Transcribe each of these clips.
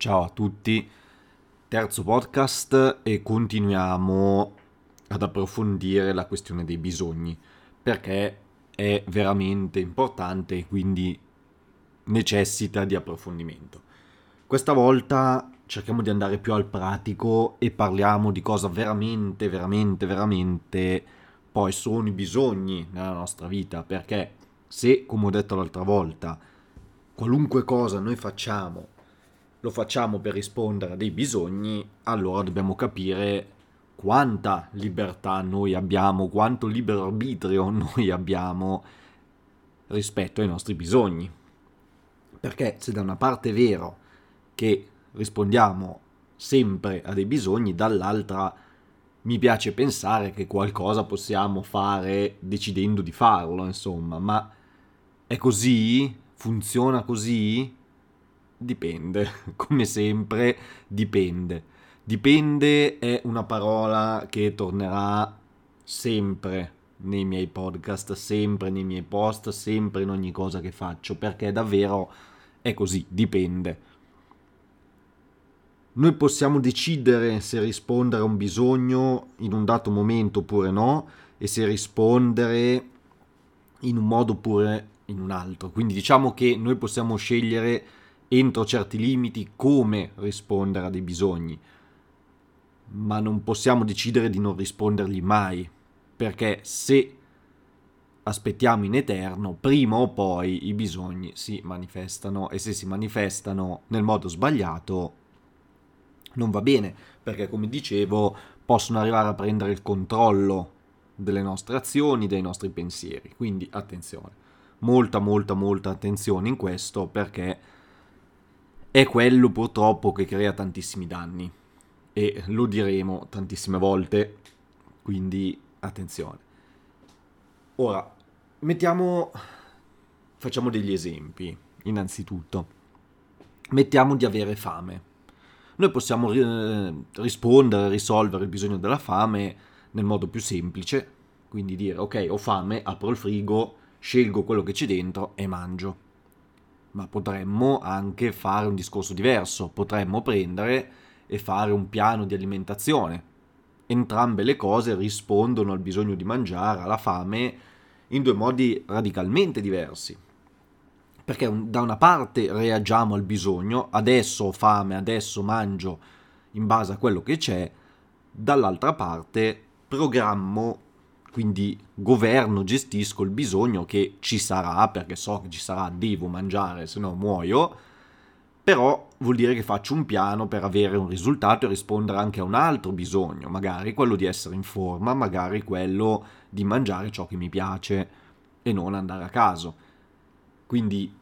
Ciao a tutti, terzo podcast e continuiamo ad approfondire la questione dei bisogni perché è veramente importante e quindi necessita di approfondimento. Questa volta cerchiamo di andare più al pratico e parliamo di cosa veramente, veramente, veramente poi sono i bisogni nella nostra vita perché se, come ho detto l'altra volta, qualunque cosa noi facciamo lo facciamo per rispondere a dei bisogni, allora dobbiamo capire quanta libertà noi abbiamo, quanto libero arbitrio noi abbiamo rispetto ai nostri bisogni. Perché se da una parte è vero che rispondiamo sempre a dei bisogni, dall'altra mi piace pensare che qualcosa possiamo fare decidendo di farlo, insomma, ma è così? Funziona così? Dipende, come sempre dipende. Dipende è una parola che tornerà sempre nei miei podcast, sempre nei miei post, sempre in ogni cosa che faccio, perché davvero è così, dipende. Noi possiamo decidere se rispondere a un bisogno in un dato momento oppure no e se rispondere in un modo oppure in un altro. Quindi diciamo che noi possiamo scegliere entro certi limiti come rispondere a dei bisogni, ma non possiamo decidere di non rispondergli mai, perché se aspettiamo in eterno, prima o poi i bisogni si manifestano e se si manifestano nel modo sbagliato non va bene, perché come dicevo possono arrivare a prendere il controllo delle nostre azioni, dei nostri pensieri, quindi attenzione, molta molta molta attenzione in questo perché è quello purtroppo che crea tantissimi danni e lo diremo tantissime volte, quindi attenzione. Ora, mettiamo, facciamo degli esempi, innanzitutto. Mettiamo di avere fame. Noi possiamo eh, rispondere, risolvere il bisogno della fame nel modo più semplice, quindi dire ok, ho fame, apro il frigo, scelgo quello che c'è dentro e mangio ma potremmo anche fare un discorso diverso, potremmo prendere e fare un piano di alimentazione. Entrambe le cose rispondono al bisogno di mangiare, alla fame, in due modi radicalmente diversi. Perché da una parte reagiamo al bisogno, adesso ho fame, adesso mangio in base a quello che c'è, dall'altra parte programmo quindi governo, gestisco il bisogno che ci sarà, perché so che ci sarà, devo mangiare, se no muoio, però vuol dire che faccio un piano per avere un risultato e rispondere anche a un altro bisogno, magari quello di essere in forma, magari quello di mangiare ciò che mi piace e non andare a caso. Quindi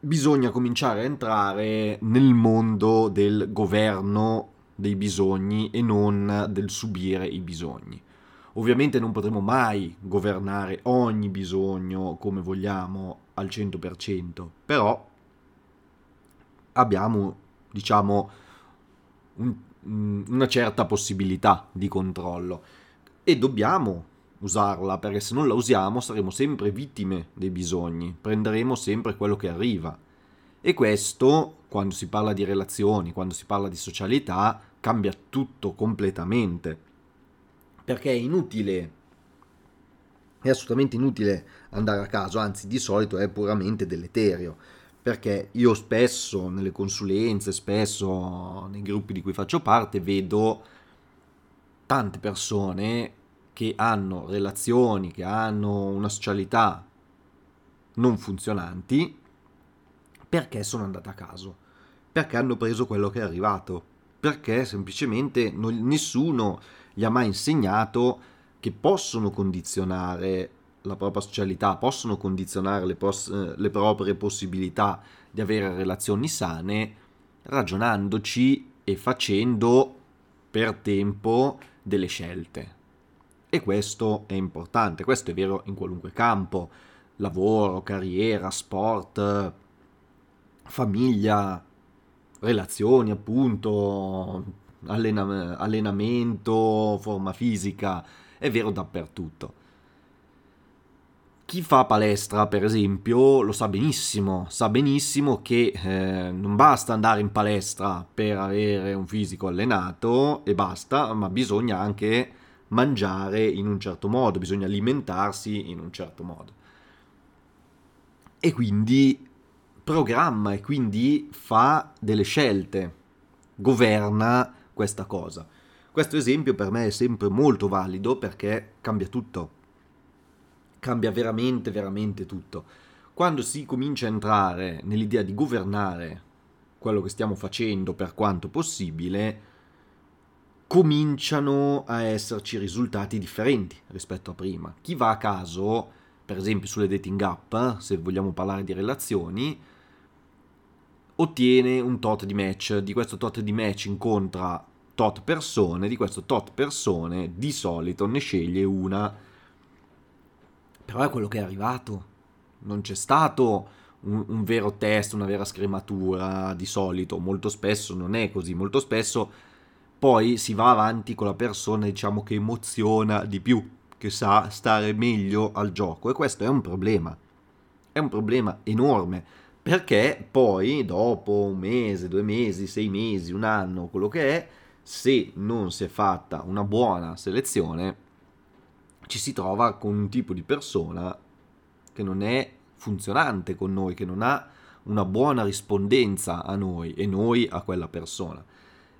bisogna cominciare a entrare nel mondo del governo dei bisogni e non del subire i bisogni. Ovviamente non potremo mai governare ogni bisogno come vogliamo al 100%, però abbiamo, diciamo, un, una certa possibilità di controllo e dobbiamo usarla perché se non la usiamo saremo sempre vittime dei bisogni, prenderemo sempre quello che arriva. E questo, quando si parla di relazioni, quando si parla di socialità, cambia tutto completamente. Perché è inutile, è assolutamente inutile andare a caso, anzi di solito è puramente deleterio. Perché io spesso nelle consulenze, spesso nei gruppi di cui faccio parte, vedo tante persone che hanno relazioni, che hanno una socialità non funzionanti perché sono andate a caso, perché hanno preso quello che è arrivato, perché semplicemente non, nessuno gli ha mai insegnato che possono condizionare la propria socialità, possono condizionare le, pos- le proprie possibilità di avere relazioni sane ragionandoci e facendo per tempo delle scelte. E questo è importante, questo è vero in qualunque campo, lavoro, carriera, sport, famiglia, relazioni appunto, allena- allenamento, forma fisica, è vero dappertutto. chi fa palestra, per esempio, lo sa benissimo, sa benissimo che eh, non basta andare in palestra per avere un fisico allenato e basta, ma bisogna anche mangiare in un certo modo, bisogna alimentarsi in un certo modo. E quindi programma e quindi fa delle scelte, governa questa cosa. Questo esempio per me è sempre molto valido perché cambia tutto cambia veramente, veramente tutto. Quando si comincia a entrare nell'idea di governare quello che stiamo facendo per quanto possibile, cominciano a esserci risultati differenti rispetto a prima. Chi va a caso, per esempio sulle dating app, se vogliamo parlare di relazioni, ottiene un tot di match, di questo tot di match incontra tot persone, di questo tot persone di solito ne sceglie una però è quello che è arrivato. Non c'è stato un, un, vero test, una vera scrematura di solito. Molto spesso non è così. Molto spesso poi si va avanti con la persona, diciamo, che emoziona di più, che sa stare meglio al gioco. E questo è un problema. È un problema enorme. Perché poi, dopo un mese, due mesi, sei mesi, un anno, quello che è, se non si è fatta una buona selezione, ci si trova con un tipo di persona che non è funzionante con noi, che non ha una buona rispondenza a noi e noi a quella persona.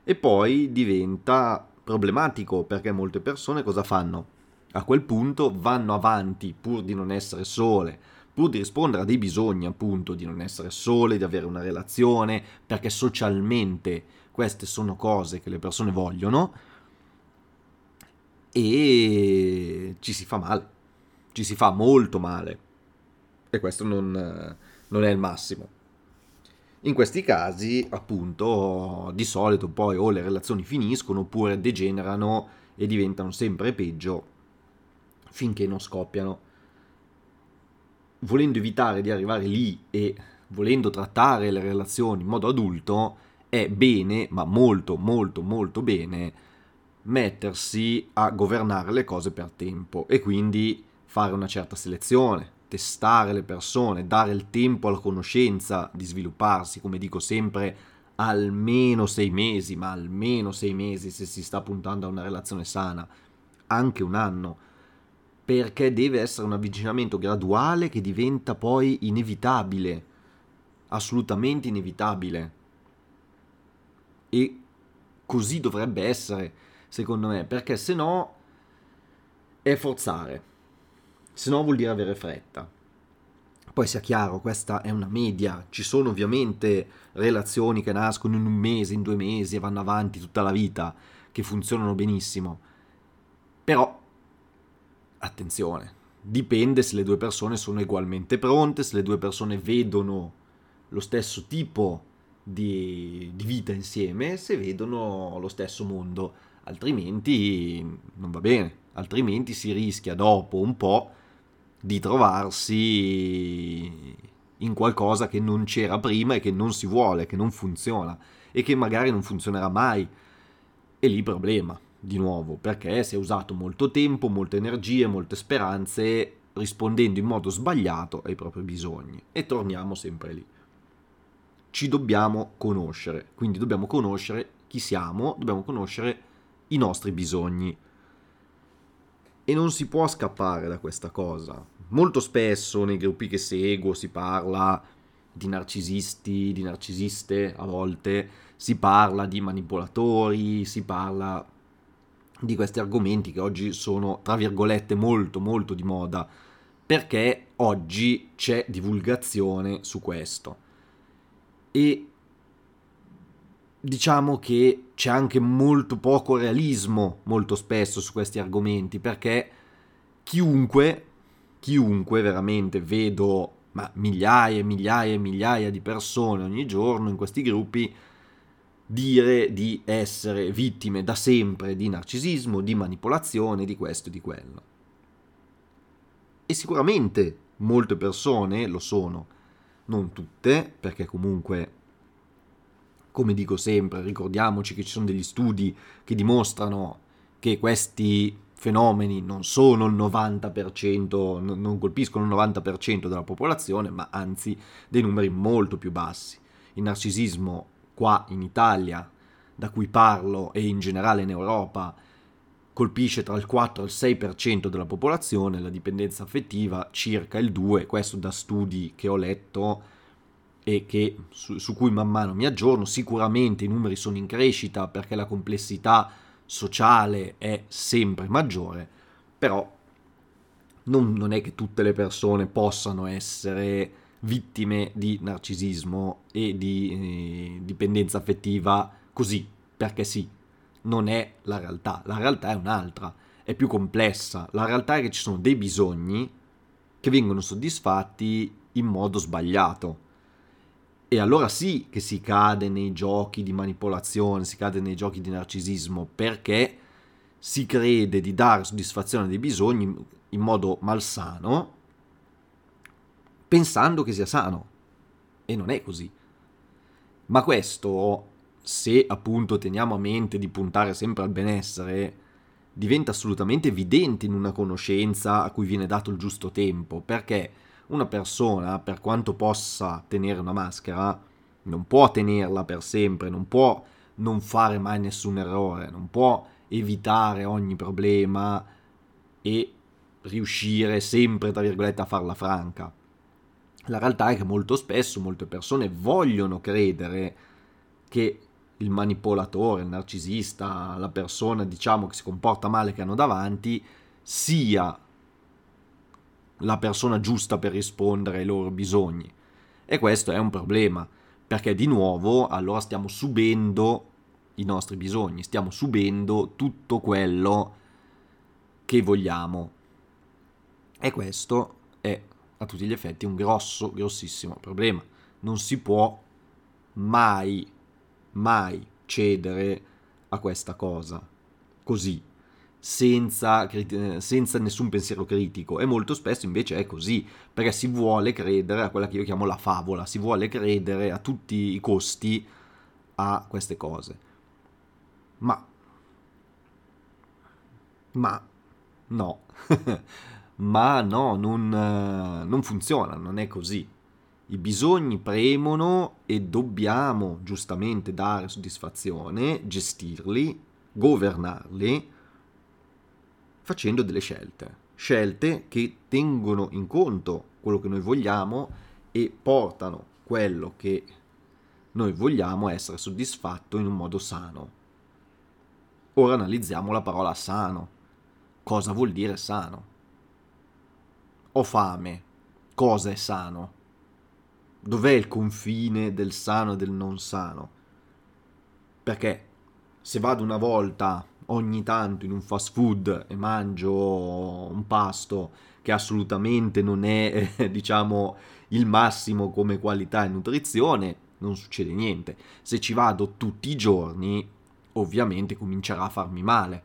E poi diventa problematico perché molte persone cosa fanno? A quel punto vanno avanti pur di non essere sole, pur di rispondere a dei bisogni appunto di non essere sole, di avere una relazione, perché socialmente queste sono cose che le persone vogliono, e ci si fa male, ci si fa molto male e questo non, non è il massimo. In questi casi, appunto, di solito poi o le relazioni finiscono oppure degenerano e diventano sempre peggio finché non scoppiano. Volendo evitare di arrivare lì e volendo trattare le relazioni in modo adulto, è bene, ma molto, molto, molto bene, mettersi a governare le cose per tempo e quindi fare una certa selezione, testare le persone, dare il tempo alla conoscenza di svilupparsi, come dico sempre, almeno sei mesi, ma almeno sei mesi se si sta puntando a una relazione sana, anche un anno, perché deve essere un avvicinamento graduale che diventa poi inevitabile, assolutamente inevitabile. E così dovrebbe essere secondo me, perché se no è forzare, se no vuol dire avere fretta. Poi sia chiaro, questa è una media, ci sono ovviamente relazioni che nascono in un mese, in due mesi e vanno avanti tutta la vita, che funzionano benissimo. Però, attenzione, dipende se le due persone sono ugualmente pronte, se le due persone vedono lo stesso tipo di, di vita insieme, se vedono lo stesso mondo. Altrimenti non va bene, altrimenti si rischia dopo un po' di trovarsi in qualcosa che non c'era prima e che non si vuole, che non funziona e che magari non funzionerà mai. E lì problema, di nuovo, perché si è usato molto tempo, molte energie, molte speranze rispondendo in modo sbagliato ai propri bisogni. E torniamo sempre lì. Ci dobbiamo conoscere, quindi dobbiamo conoscere chi siamo, dobbiamo conoscere i nostri bisogni. E non si può scappare da questa cosa. Molto spesso nei gruppi che seguo si parla di narcisisti, di narcisiste, a volte si parla di manipolatori, si parla di questi argomenti che oggi sono, tra virgolette, molto molto di moda, perché oggi c'è divulgazione su questo. E diciamo che c'è anche molto poco realismo molto spesso su questi argomenti perché chiunque, chiunque veramente vedo ma migliaia e migliaia e migliaia di persone ogni giorno in questi gruppi dire di essere vittime da sempre di narcisismo, di manipolazione, di questo e di quello. E sicuramente molte persone lo sono, non tutte, perché comunque come dico sempre, ricordiamoci che ci sono degli studi che dimostrano che questi fenomeni non sono il 90%, non colpiscono il 90% della popolazione, ma anzi dei numeri molto più bassi. Il narcisismo qua in Italia, da cui parlo, e in generale in Europa, colpisce tra il 4 e il 6% della popolazione, la dipendenza affettiva circa il 2%, questo da studi che ho letto e che, su, su cui man mano mi aggiorno. Sicuramente i numeri sono in crescita perché la complessità sociale è sempre maggiore, però non, non, è che tutte le persone possano essere vittime di narcisismo e di eh, dipendenza affettiva così, perché sì, non è la realtà, la realtà è un'altra, è più complessa, la realtà è che ci sono dei bisogni che vengono soddisfatti in modo sbagliato. E allora sì che si cade nei giochi di manipolazione, si cade nei giochi di narcisismo, perché si crede di dare soddisfazione dei bisogni in modo malsano, pensando che sia sano. E non è così. Ma questo, se appunto teniamo a mente di puntare sempre al benessere, diventa assolutamente evidente in una conoscenza a cui viene dato il giusto tempo, perché una persona, per quanto possa tenere una maschera, non può tenerla per sempre, non può non fare mai nessun errore, non può evitare ogni problema e riuscire sempre, tra virgolette, a farla franca. La realtà è che molto spesso molte persone vogliono credere che il manipolatore, il narcisista, la persona, diciamo, che si comporta male che hanno davanti, sia la persona giusta per rispondere ai loro bisogni. E questo è un problema, perché di nuovo allora stiamo subendo i nostri bisogni, stiamo subendo tutto quello che vogliamo. E questo a tutti gli effetti un grosso, grossissimo problema. Non si può mai, mai cedere a questa cosa così senza, senza, nessun pensiero critico e molto spesso invece è così perché si vuole credere a quella che io chiamo la favola, si vuole credere a tutti i costi a queste cose. Ma ma no, ma no, non, non funziona, non è così. I bisogni premono e dobbiamo giustamente dare soddisfazione, gestirli, governarli facendo delle scelte, scelte che tengono in conto quello che noi vogliamo e portano quello che noi vogliamo essere soddisfatto in un modo sano. Ora analizziamo la parola sano. Cosa vuol dire sano? Ho fame. Cosa è sano? Dov'è il confine del sano e del non sano? Perché se vado una volta ogni tanto in un fast food e mangio un pasto che assolutamente non è, eh, diciamo, il massimo come qualità e nutrizione, non succede niente. Se ci vado tutti i giorni, ovviamente comincerà a farmi male.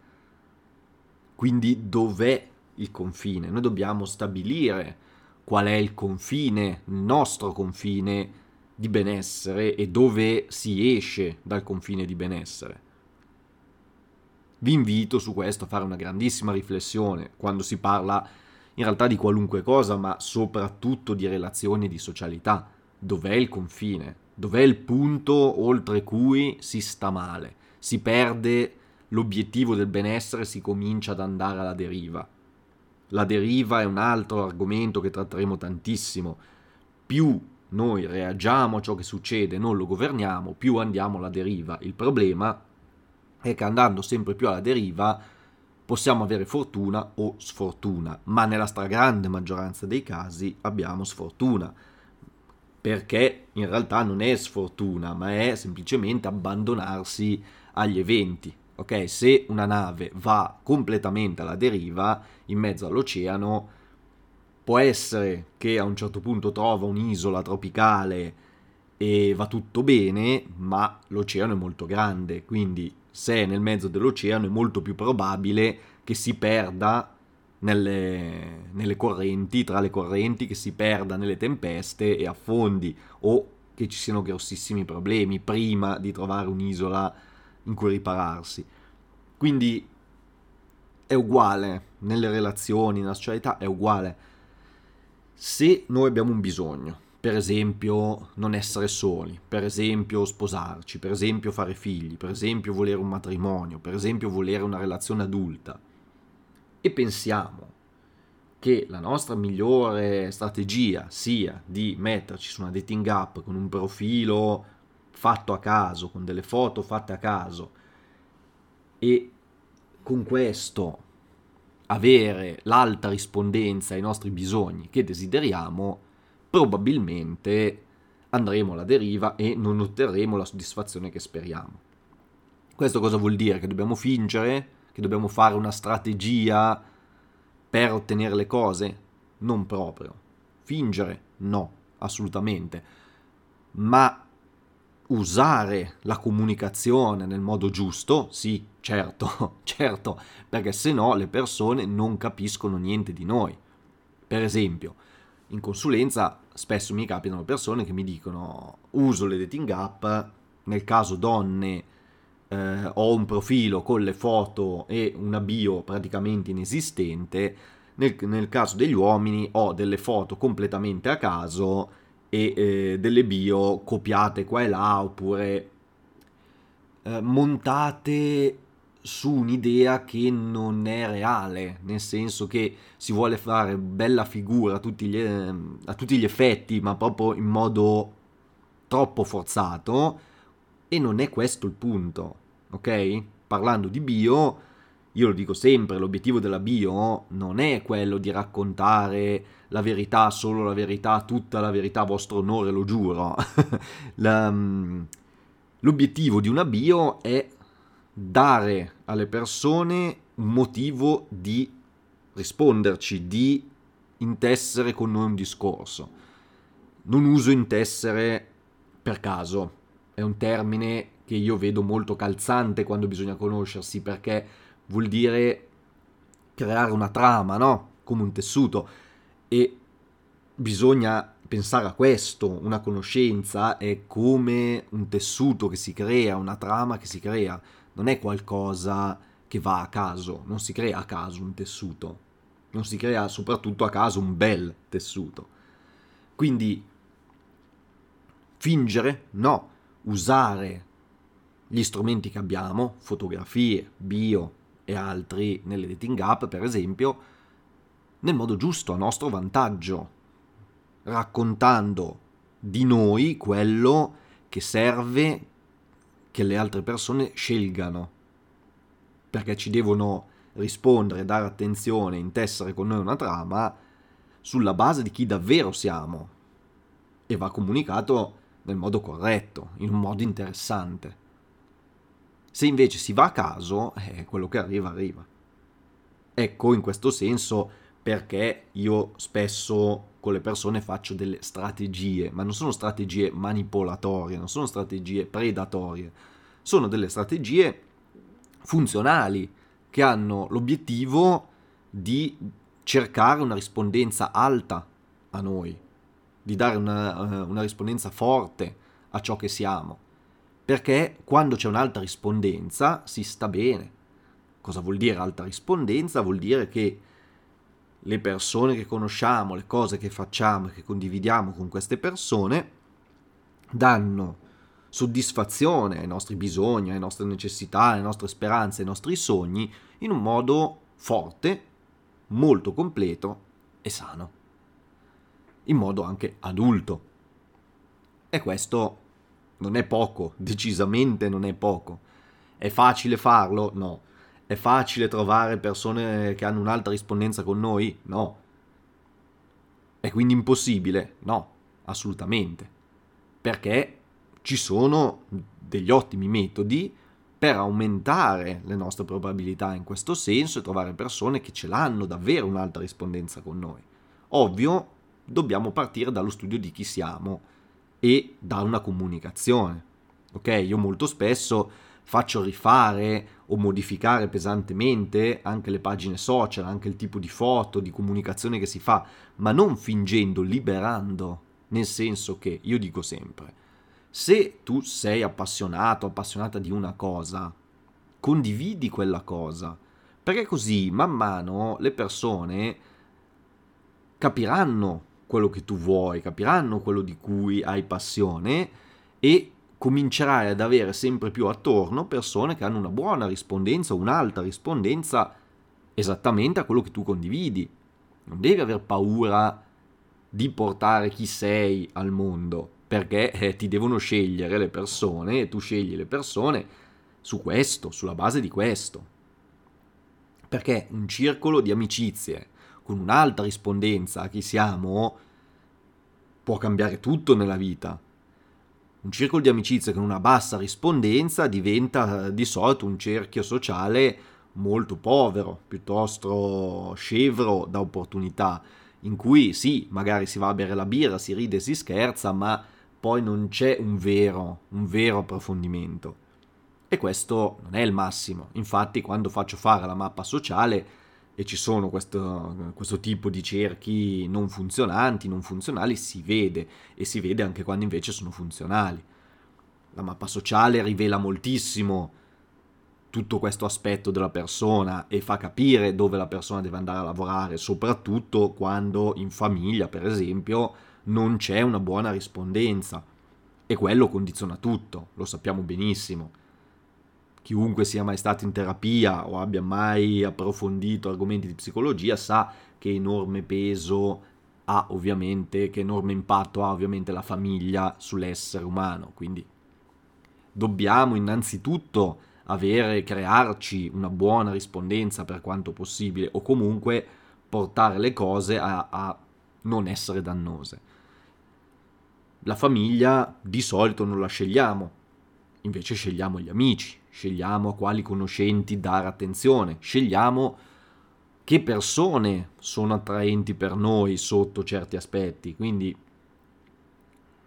Quindi dov'è il confine? Noi dobbiamo stabilire qual è il confine, il nostro confine di benessere e dove si esce dal confine di benessere. Vi invito su questo a fare una grandissima riflessione quando si parla in realtà di qualunque cosa, ma soprattutto di relazioni e di socialità. Dov'è il confine? Dov'è il punto oltre cui si sta male? Si perde l'obiettivo del benessere, si comincia ad andare alla deriva. La deriva è un altro argomento che tratteremo tantissimo. Più noi reagiamo a ciò che succede, non lo governiamo, più andiamo alla deriva. Il problema è che andando sempre più alla deriva possiamo avere fortuna o sfortuna, ma nella stragrande maggioranza dei casi abbiamo sfortuna, perché in realtà non è sfortuna, ma è semplicemente abbandonarsi agli eventi. Ok, se una nave va completamente alla deriva in mezzo all'oceano, può essere che a un certo punto trova un'isola tropicale e va tutto bene, ma l'oceano è molto grande, quindi se è nel mezzo dell'oceano è molto più probabile che si perda nelle, nelle, correnti, tra le correnti, che si perda nelle tempeste e affondi o che ci siano grossissimi problemi prima di trovare un'isola in cui ripararsi. Quindi è uguale nelle relazioni, nella socialità è uguale. Se noi abbiamo un bisogno, per esempio non essere soli, per esempio sposarci, per esempio fare figli, per esempio volere un matrimonio, per esempio volere una relazione adulta, e pensiamo che la nostra migliore strategia sia di metterci su una dating app con un profilo fatto a caso, con delle foto fatte a caso e con questo avere l'alta rispondenza ai nostri bisogni che desideriamo, probabilmente andremo alla deriva e non otterremo la soddisfazione che speriamo. Questo cosa vuol dire? Che dobbiamo fingere? Che dobbiamo fare una strategia per ottenere le cose? Non proprio. Fingere? No, assolutamente. Ma usare la comunicazione nel modo giusto, sì, certo, certo, perché se no le persone non capiscono niente di noi. Per esempio, in consulenza spesso mi capitano persone che mi dicono uso le dating app, nel caso donne eh, ho un profilo con le foto e una bio praticamente inesistente, nel, nel caso degli uomini ho delle foto completamente a caso e eh, delle bio copiate qua e là oppure eh, montate su un'idea che non è reale, nel senso che si vuole fare bella figura a tutti gli, a tutti gli effetti, ma proprio in modo troppo forzato e non è questo il punto, ok? Parlando di bio, io lo dico sempre, l'obiettivo della bio non è quello di raccontare la verità, solo la verità, tutta la verità, vostro onore, lo giuro. la, mm, l'obiettivo di una bio è dare alle persone un motivo di risponderci, di intessere con noi un discorso. Non uso intessere per caso, è un termine che io vedo molto calzante quando bisogna conoscersi perché vuol dire creare una trama, no? Come un tessuto. E bisogna pensare a questo, una conoscenza è come un tessuto che si crea, una trama che si crea, non è qualcosa che va a caso, non si crea a caso un tessuto, non si crea soprattutto a caso un bel tessuto. Quindi fingere? No, usare gli strumenti che abbiamo, fotografie, bio, e altri nelle dating app, per esempio, nel modo giusto, a nostro vantaggio, raccontando di noi quello che serve che le altre persone scelgano, perché ci devono rispondere, dare attenzione, intessere con noi una trama sulla base di chi davvero siamo e va comunicato nel modo corretto, in un modo interessante. Se invece si va a caso, eh, quello che arriva arriva. Ecco, in questo senso, perché io spesso con le persone faccio delle strategie, ma non sono strategie manipolatorie, non sono strategie predatorie, sono delle strategie funzionali che hanno l'obiettivo di cercare una rispondenza alta a noi, di dare una, una rispondenza forte a ciò che siamo perché quando c'è un'alta rispondenza si sta bene. Cosa vuol dire alta rispondenza? Vuol dire che le persone che conosciamo, le cose che facciamo e che condividiamo con queste persone danno soddisfazione ai nostri bisogni, alle nostre necessità, alle nostre speranze, ai nostri sogni in un modo forte, molto completo e sano, in modo anche adulto. E questo non è poco, decisamente non è poco. È facile farlo? No. È facile trovare persone che hanno un'alta rispondenza con noi? No. È quindi impossibile? No, assolutamente. Perché ci sono degli ottimi metodi per aumentare le nostre probabilità in questo senso e trovare persone che ce l'hanno davvero un'alta rispondenza con noi. Ovvio, dobbiamo partire dallo studio di chi siamo e da una comunicazione. Ok, io molto spesso faccio rifare o modificare pesantemente anche le pagine social, anche il tipo di foto, di comunicazione che si fa, ma non fingendo, liberando, nel senso che io dico sempre, se tu sei appassionato, appassionata di una cosa, condividi quella cosa, Perché così man mano le persone capiranno quello che tu vuoi, capiranno quello di cui hai passione e comincerai ad avere sempre più attorno persone che hanno una buona rispondenza, un'alta rispondenza esattamente a quello che tu condividi. Non devi aver paura di portare chi sei al mondo, perché eh, ti devono scegliere le persone e tu scegli le persone su questo, sulla base di questo. Perché un circolo di amicizie con un'alta rispondenza a chi siamo può cambiare tutto nella vita. Un circolo di amicizie con una bassa rispondenza diventa di solito un cerchio sociale molto povero, piuttosto scevro da opportunità, in cui sì, magari si va a bere la birra, si ride, si scherza, ma poi non c'è un vero, un vero approfondimento. E questo non è il massimo. Infatti, quando faccio fare la mappa sociale e ci sono questo, questo, tipo di cerchi non funzionanti, non funzionali, si vede e si vede anche quando invece sono funzionali. La mappa sociale rivela moltissimo tutto questo aspetto della persona e fa capire dove la persona deve andare a lavorare, soprattutto quando in famiglia, per esempio, non c'è una buona rispondenza. E quello condiziona tutto, lo sappiamo benissimo chiunque sia mai stato in terapia o abbia mai approfondito argomenti di psicologia sa che enorme peso ha ovviamente, che enorme impatto ha ovviamente la famiglia sull'essere umano. Quindi dobbiamo innanzitutto avere, crearci una buona rispondenza per quanto possibile o comunque portare le cose a, a non essere dannose. La famiglia di solito non la scegliamo, invece scegliamo gli amici, scegliamo a quali conoscenti dare attenzione, scegliamo che persone sono attraenti per noi sotto certi aspetti. Quindi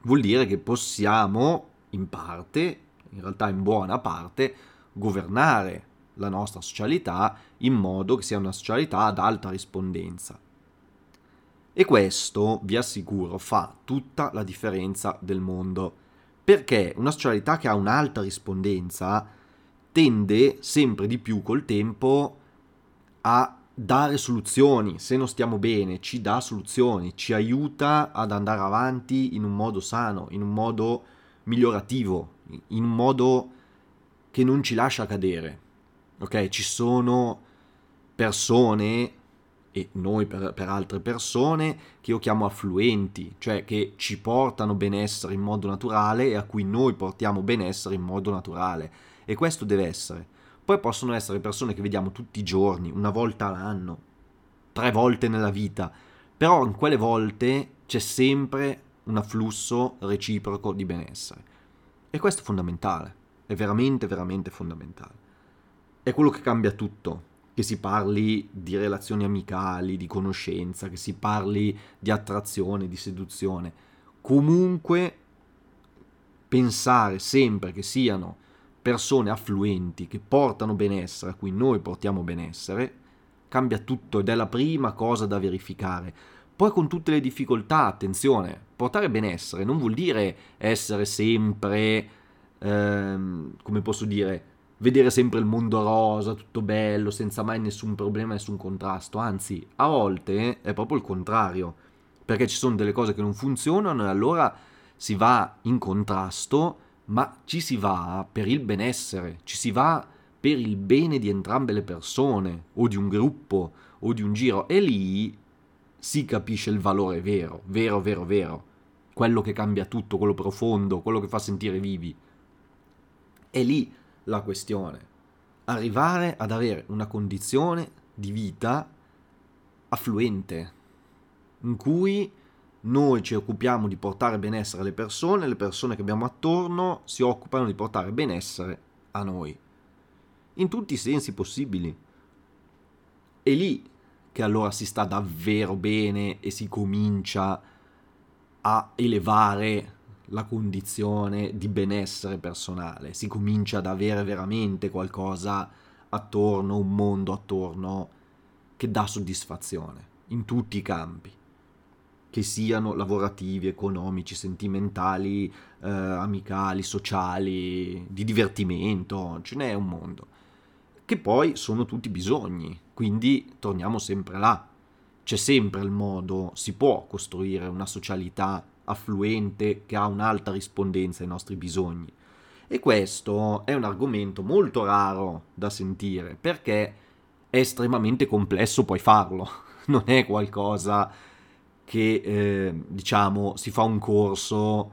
vuol dire che possiamo in parte, in realtà in buona parte, governare la nostra socialità in modo che sia una socialità ad alta rispondenza. E questo, vi assicuro, fa tutta la differenza del mondo, perché una socialità che ha un'alta rispondenza tende sempre di più col tempo a dare soluzioni, se non stiamo bene, ci dà soluzioni, ci aiuta ad andare avanti in un modo sano, in un modo migliorativo, in un modo che non ci lascia cadere. Ok, ci sono persone e noi per, per, altre persone che io chiamo affluenti, cioè che ci portano benessere in modo naturale e a cui noi portiamo benessere in modo naturale e questo deve essere. Poi possono essere persone che vediamo tutti i giorni, una volta all'anno, tre volte nella vita, però in quelle volte c'è sempre un afflusso reciproco di benessere. E questo è fondamentale, è veramente, veramente fondamentale. È quello che cambia tutto, che si parli di relazioni amicali, di conoscenza, che si parli di attrazione, di seduzione. Comunque pensare sempre che siano persone affluenti che portano benessere, a cui noi portiamo benessere, cambia tutto ed è la prima cosa da verificare. Poi con tutte le difficoltà, attenzione, portare benessere non vuol dire essere sempre, ehm, come posso dire, vedere sempre il mondo rosa, tutto bello, senza mai nessun problema, nessun contrasto, anzi, a volte è proprio il contrario, perché ci sono delle cose che non funzionano e allora si va in contrasto ma ci si va per il benessere, ci si va per il bene di entrambe le persone, o di un gruppo, o di un giro, e lì si capisce il valore vero, vero, vero, vero, quello che cambia tutto, quello profondo, quello che fa sentire vivi. È lì la questione, arrivare ad avere una condizione di vita affluente, in cui noi ci occupiamo di portare benessere alle persone, le persone che abbiamo attorno si occupano di portare benessere a noi, in tutti i sensi possibili. È lì che allora si sta davvero bene e si comincia a elevare la condizione di benessere personale, si comincia ad avere veramente qualcosa attorno, un mondo attorno che dà soddisfazione in tutti i campi che siano lavorativi, economici, sentimentali, eh, amicali, sociali, di divertimento, ce n'è un mondo. che poi sono tutti bisogni, quindi torniamo sempre là. C'è sempre il modo, si può costruire una socialità affluente che ha un'alta rispondenza ai nostri bisogni. E questo è un argomento molto raro da sentire perché è estremamente complesso poi farlo. Non è qualcosa che eh, diciamo si fa un corso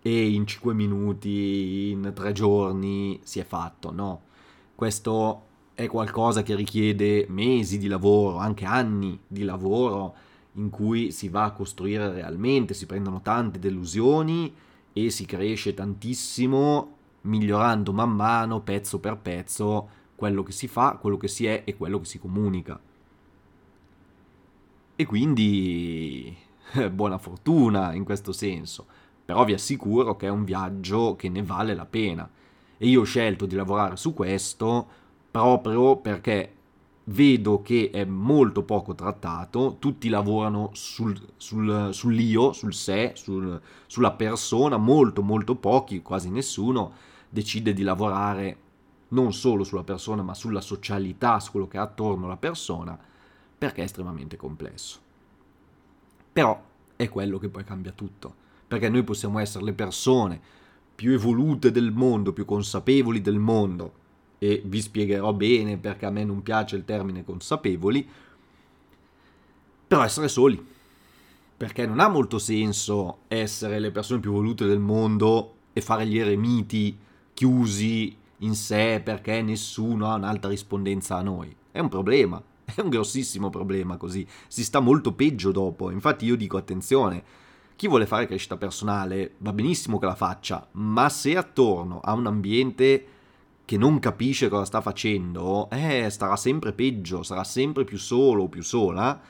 e in 5 minuti, in 3 giorni si è fatto, no. Questo è qualcosa che richiede mesi di lavoro, anche anni di lavoro, in cui si va a costruire realmente, si prendono tante delusioni e si cresce tantissimo, migliorando man mano, pezzo per pezzo, quello che si fa, quello che si è e quello che si comunica. E quindi buona fortuna in questo senso, però vi assicuro che è un viaggio che ne vale la pena. E io ho scelto di lavorare su questo proprio perché vedo che è molto poco trattato, tutti lavorano sul, sul, sull'io, sul sé, sul, sulla persona, molto molto pochi, quasi nessuno decide di lavorare non solo sulla persona ma sulla socialità, su quello che ha attorno alla persona, perché è estremamente complesso. Però è quello che poi cambia tutto, perché noi possiamo essere le persone più evolute del mondo, più consapevoli del mondo, e vi spiegherò bene perché a me non piace il termine consapevoli, però essere soli, perché non ha molto senso essere le persone più volute del mondo e fare gli eremiti chiusi in sé perché nessuno ha un'alta rispondenza a noi. È un problema, è un grossissimo problema così, si sta molto peggio dopo, infatti io dico attenzione, chi vuole fare crescita personale va benissimo che la faccia, ma se attorno a un ambiente che non capisce cosa sta facendo, eh, starà sempre peggio, sarà sempre più solo o più sola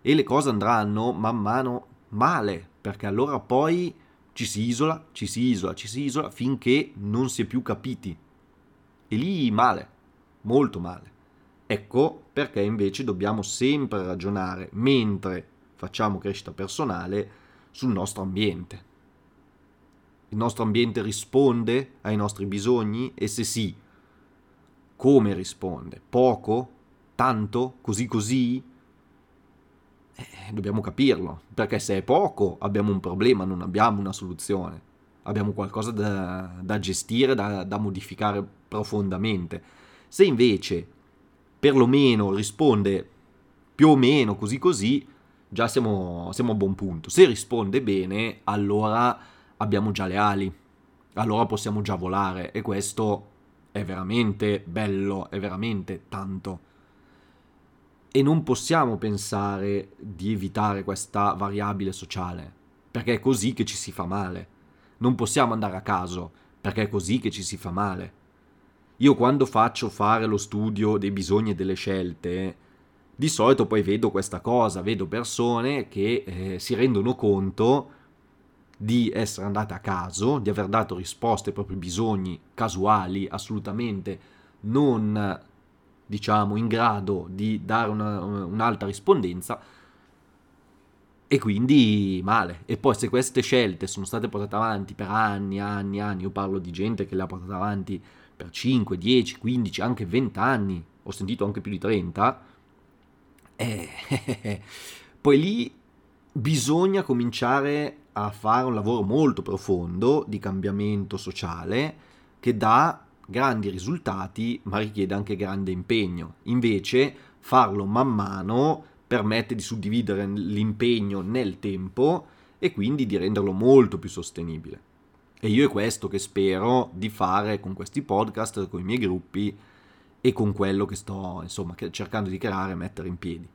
e le cose andranno man mano male, perché allora poi ci si isola, ci si isola, ci si isola finché non si è più capiti. E lì male, molto male. Ecco perché invece dobbiamo sempre ragionare mentre facciamo crescita personale sul nostro ambiente il nostro ambiente risponde ai nostri bisogni? E se sì, come risponde? Poco? Tanto? Così così? Eh, dobbiamo capirlo, perché se è poco abbiamo un problema, non abbiamo una soluzione. Abbiamo qualcosa da, da gestire, da, da modificare profondamente. Se invece perlomeno risponde più o meno così così, già siamo, siamo a buon punto. Se risponde bene, allora abbiamo già le ali, allora possiamo già volare e questo è veramente bello, è veramente tanto. E non possiamo pensare di evitare questa variabile sociale, perché è così che ci si fa male. Non possiamo andare a caso, perché è così che ci si fa male. Io quando faccio fare lo studio dei bisogni e delle scelte, di solito poi vedo questa cosa, vedo persone che eh, si rendono conto di essere andate a caso, di aver dato risposte ai propri bisogni casuali, assolutamente non diciamo in grado di dare una, un'alta rispondenza e quindi male. E poi se queste scelte sono state portate avanti per anni, anni, anni, io parlo di gente che le ha portate avanti per 5, 10, 15, anche 20 anni, ho sentito anche più di 30, eh, poi lì bisogna cominciare a fare un lavoro molto profondo di cambiamento sociale che dà grandi risultati ma richiede anche grande impegno. Invece farlo man mano permette di suddividere l'impegno nel tempo e quindi di renderlo molto più sostenibile. E io è questo che spero di fare con questi podcast, con i miei gruppi e con quello che sto insomma cercando di creare e mettere in piedi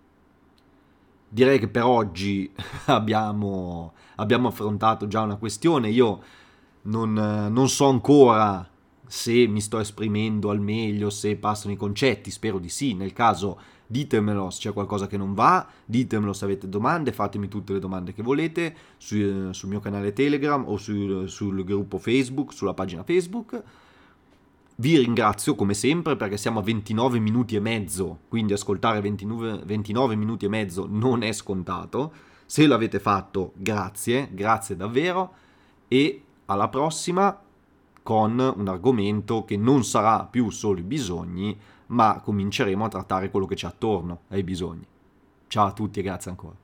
direi che per oggi abbiamo, abbiamo affrontato già una questione. Io non, non, so ancora se mi sto esprimendo al meglio, se passano i concetti, spero di sì. Nel caso ditemelo se c'è qualcosa che non va, ditemelo se avete domande, fatemi tutte le domande che volete su, sul mio canale Telegram o sul, sul gruppo Facebook, sulla pagina Facebook vi ringrazio come sempre perché siamo a 29 minuti e mezzo, quindi ascoltare 29, 29 minuti e mezzo non è scontato. Se l'avete fatto, grazie, grazie davvero e alla prossima con un argomento che non sarà più solo i bisogni, ma cominceremo a trattare quello che c'è attorno ai bisogni. Ciao a tutti e grazie ancora.